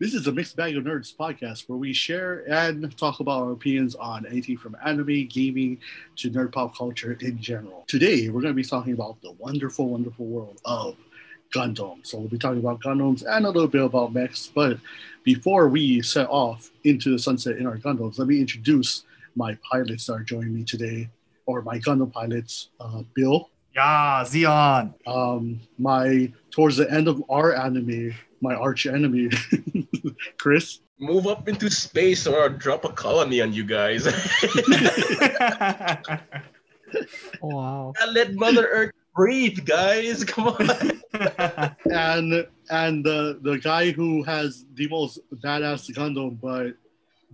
This is a Mixed Bag of Nerds podcast where we share and talk about our opinions on anything from anime, gaming, to nerd pop culture in general. Today, we're going to be talking about the wonderful, wonderful world of Gundam. So we'll be talking about Gundams and a little bit about mechs. But before we set off into the sunset in our Gundams, let me introduce my pilots that are joining me today, or my Gundam pilots, uh, Bill. Yeah, Zeon. Um, my towards the end of our anime, my arch enemy, Chris. Move up into space or I'll drop a colony on you guys. Wow. I let Mother Earth breathe, guys. Come on. and and the the guy who has the most badass Gundam, but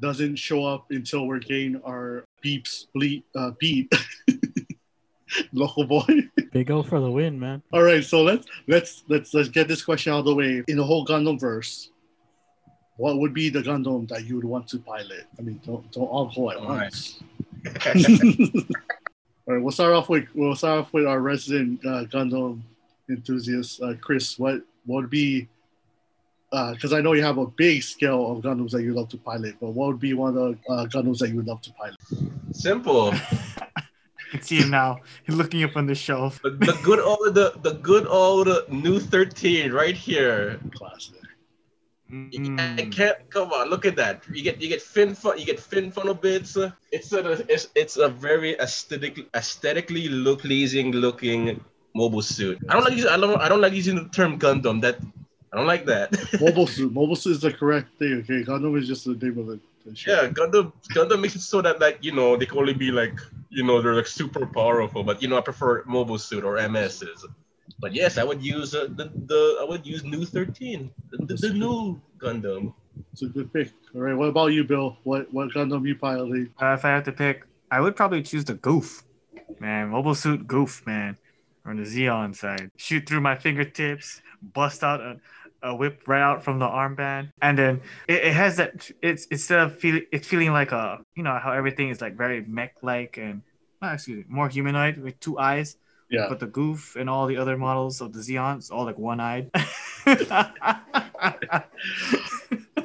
doesn't show up until we're getting our beeps bleep uh, beat. Local boy. Big O for the win, man. All right, so let's let's let's let's get this question out of the way. In the whole Gundam verse, what would be the Gundam that you would want to pilot? I mean, don't don't all go at All right. once. All right, we'll start off with we'll start off with our resident uh, Gundam enthusiast, uh, Chris. What what would be? Because I know you have a big scale of Gundams that you love to pilot, but what would be one of the uh, Gundams that you would love to pilot? Simple. I can see him now. He's looking up on the shelf. The, the good old the, the good old new 13 right here. Classic. I Mm. can't come on, look at that. You get you get fin fun you get fin funnel bits. It's a it's, it's a very aesthetic aesthetically look pleasing looking mobile suit. I don't like using I don't I don't like using the term Gundam. That I don't like that. Mobile suit. Mobile suit is the correct thing. Okay, Gundam is just the name of it. yeah, Gundam Gundam makes it so that like you know they can only be like you know they're like super powerful. But you know I prefer mobile suit or MSs. But yes, I would use uh, the the I would use new 13, the, the, the Nu Gundam. It's a good pick. All right, what about you, Bill? What what Gundam you piloting? Uh, if I had to pick, I would probably choose the Gouf. Man, mobile suit Gouf, man. On the Zeon side. Shoot through my fingertips, bust out a, a whip right out from the armband. And then it, it has that it's instead of feeling it's feeling like a you know how everything is like very mech like and not excuse me, more humanoid with two eyes. Yeah, But the Gouf and all the other models of the Zeons, all like one eyed.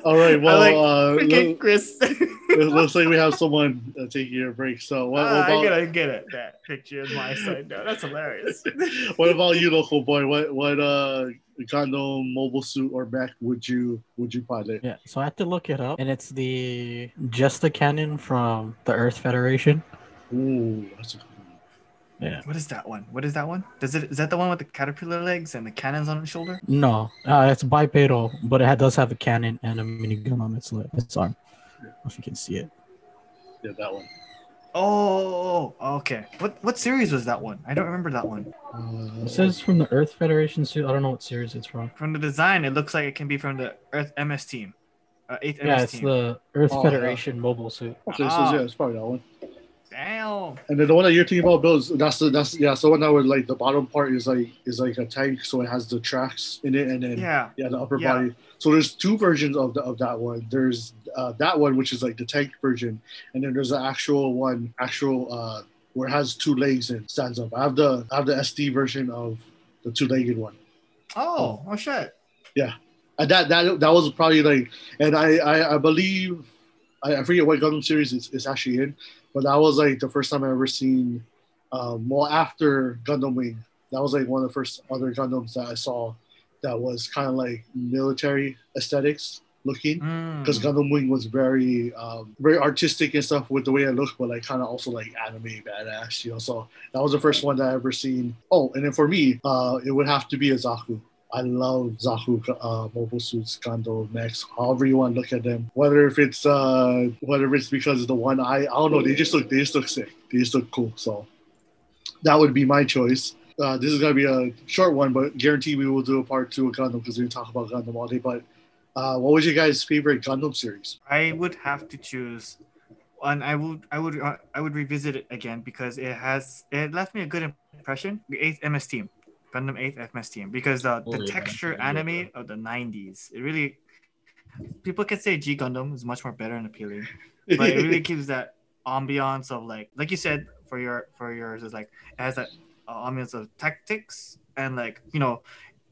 all right. Well, like uh, Chris. it looks like we have someone uh, taking a break. So what, Ah, what I about I get it. That picture is my side No, That's hilarious. what about you, local boy? What what uh Gundam mobile suit or mech would you would you pilot? Yeah, so I had to look it up, and it's the just the cannon from the Earth Federation. Ooh, that's a good one. Yeah. what is that one? What is that one? Does it is that the one with the caterpillar legs and the cannons on its shoulder? No, uh, it's bipedal, but it does have a cannon and a minigun on its leg, its arm. I don't know if you can see it. Yeah, that one. Oh, okay. What what series was that one? I don't remember that one. Uh, It says from the Earth Federation suit. I don't know what series it's from. From the design, it looks like it can be from the Earth MS team, uh, eighth Yeah, MS it's team. the Earth Oh, yeah. Federation mobile suit. okay, so Ah. yeah, it's probably that one. Damn. And then the one that you're thinking about, Bill, is that's the that's yeah, so one that would like the bottom part is like is like a tank, so it has the tracks in it, and then Yeah. yeah, the upper Yeah. body. So there's two versions of the, of that one. There's uh, that one which is like the tank version, and then there's an actual one, actual uh, where it has two legs and stands up. I have the I have the SD version of the two legged one. Oh, oh shit. Yeah. And that that that was probably like, and I I, I believe I, I forget what Gundam series it's, it's actually in, but that was like the first time I ever seen. Um, well, after Gundam Wing, that was like one of the first other Gundams that I saw that was kind of like military aesthetics looking. Mm. Because Gundam Wing was very, um, very artistic and stuff with the way it looked, but like kind of also like anime badass, you know. So that was the first one that I ever seen. Oh, and then for me, uh, it would have to be a Zaku. I love Zaku uh, mobile suits, Gundam Max, however you want to look at them. Whether if it's uh, whether it's because of the one eye, I don't know. They just look, they just look sick. They just look cool. So that would be my choice. Uh, this is gonna be a short one, but guarantee we will do a part two of Gundam because we talk about Gundam all day. But uh, what was your guys' favorite Gundam series? I would have to choose, and I would I would uh, I would revisit it again because it has it left me a good impression. The eighth MS team, Gundam eighth MS team, because the, Oh, the yeah. texture Yeah. anime of the '90s, it really people can say G Gundam is much more better and appealing, but it really gives that ambiance of like like you said for your for yours is like it has that uh, ambiance of tactics and like you know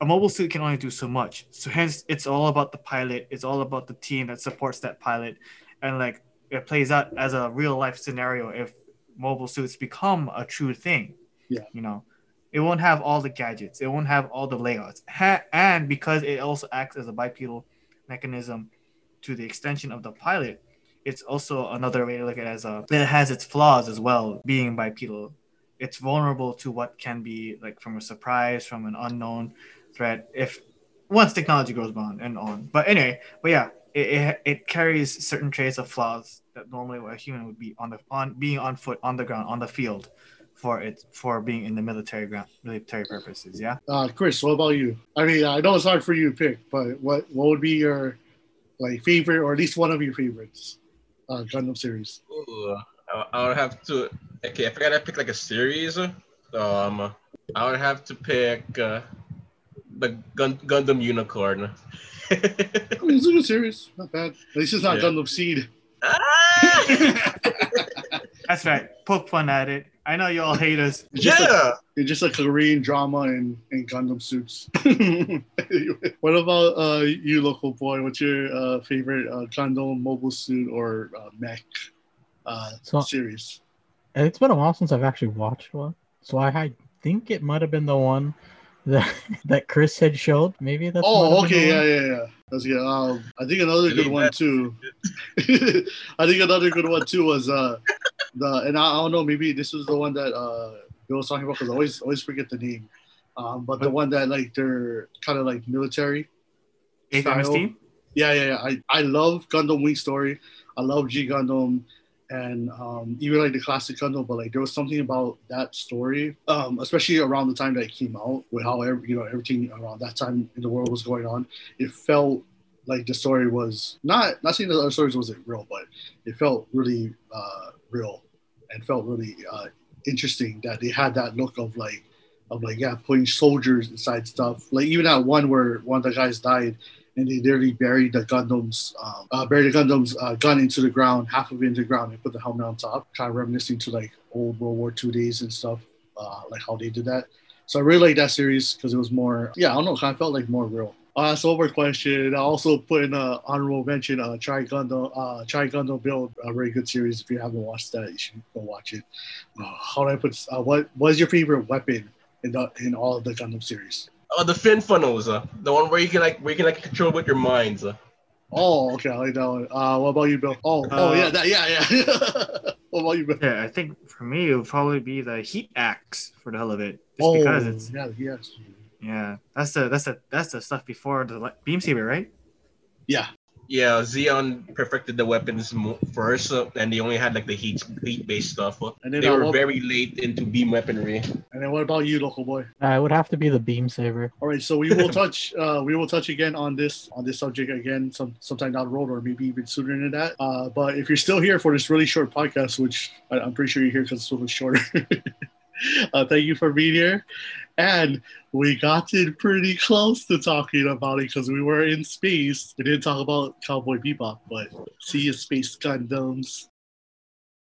a mobile suit can only do so much. So hence, it's all about the pilot. It's all about the team that supports that pilot, and like it plays out as a real life scenario if mobile suits become a true thing. Yeah. You know, it won't have all the gadgets. It won't have all the layouts, ha- and because it also acts as a bipedal mechanism to the extension of the pilot, it's also another way to look at it as a. It has its flaws as well, being bipedal. It's vulnerable to what can be like from a surprise, from an unknown threat. If once technology goes on and on, but anyway, but yeah, it, it, it carries certain traits of flaws that normally a human would be on the on being on foot on the ground on the field for it for being in the military ground military purposes. Yeah. Uh, Chris, what about you? I mean, I know it's hard for you to pick, but what what would be your like favorite or at least one of your favorites uh, Gundam series? Ooh, I, I would have to. Okay, if I gotta pick like a series, um, I would have to pick uh, the Gun, Gundam Unicorn. I mean, it's a good series, not bad. At least it's not Yeah. Gundam Seed. Ah! That's right. Poke fun at it. I know you all hate us. It's just, a, yeah. it's just a Korean drama in, in Gundam suits. Anyway, what about uh, you, local boy? What's your uh, favorite uh, Gundam mobile suit or uh, mech uh, So series? it's been a while since I've actually watched one, so I, I think it might have been the one that that Chris had showed. Maybe that's. Oh, okay, yeah, yeah, yeah. That's good. Um, I think another good one too. I think another good one too was uh the and I, I don't know maybe this is the one that uh Bill was talking about because I always always forget the name. Um, but the one that like they're kind of like military. Eighth team. Yeah, yeah, yeah. I, I love Gundam Wing Story. I love G Gundam and um, even like the classic Gundam, but like there was something about that story, um, especially around the time that it came out, with how every, you know everything around that time in the world was going on. It felt like the story was not not saying the other stories wasn't real, but it felt really uh, real and felt really uh, interesting that they had that look of like of like yeah putting soldiers inside stuff. Like even that one where one of the guys died and they literally buried the Gundam's um, uh, buried the Gundam's uh, gun into the ground, half of it into the ground, and put the helmet on top, kind of reminiscing to like old World War II days and stuff, uh, like how they did that. So I really like that series because it was more, yeah, I don't know, kind of felt like more real. Uh, so over question. I also put in a honorable mention, uh, Tri Gundam, uh, Tri Gundam Build, a very good series. If you haven't watched that, you should go watch it. Uh, how do I put? Uh, what what is your favorite weapon in the in all of the Gundam series? Oh, the fin funnels, uh, the one where you can like where you can like control with your minds. Uh. Oh, okay, I like that one. Uh, what about you, Bill? Oh, oh Uh, yeah, that, yeah, yeah. what about you, Bill? Yeah, I think for me it would probably be the heat axe for the hell of it, just oh, because it's yeah, yes, yeah. That's the that's the that's the stuff before the beam saber, right? yeah. Yeah, Zeon perfected the weapons first, uh, and they only had like the heat heat based stuff. And then They were what- very late into beam weaponry. And then what about you, local boy? Uh, it would have to be the beam saber. All right, so we will touch uh, we will touch again on this on this subject again some sometime down the road or maybe even sooner than that. Uh, but if you're still here for this really short podcast, which I, I'm pretty sure you're here because it's a little shorter, uh, thank you for being here. And we got in pretty close to talking about it because we were in space. We didn't talk about Cowboy Bebop, but see you, Space Gundams.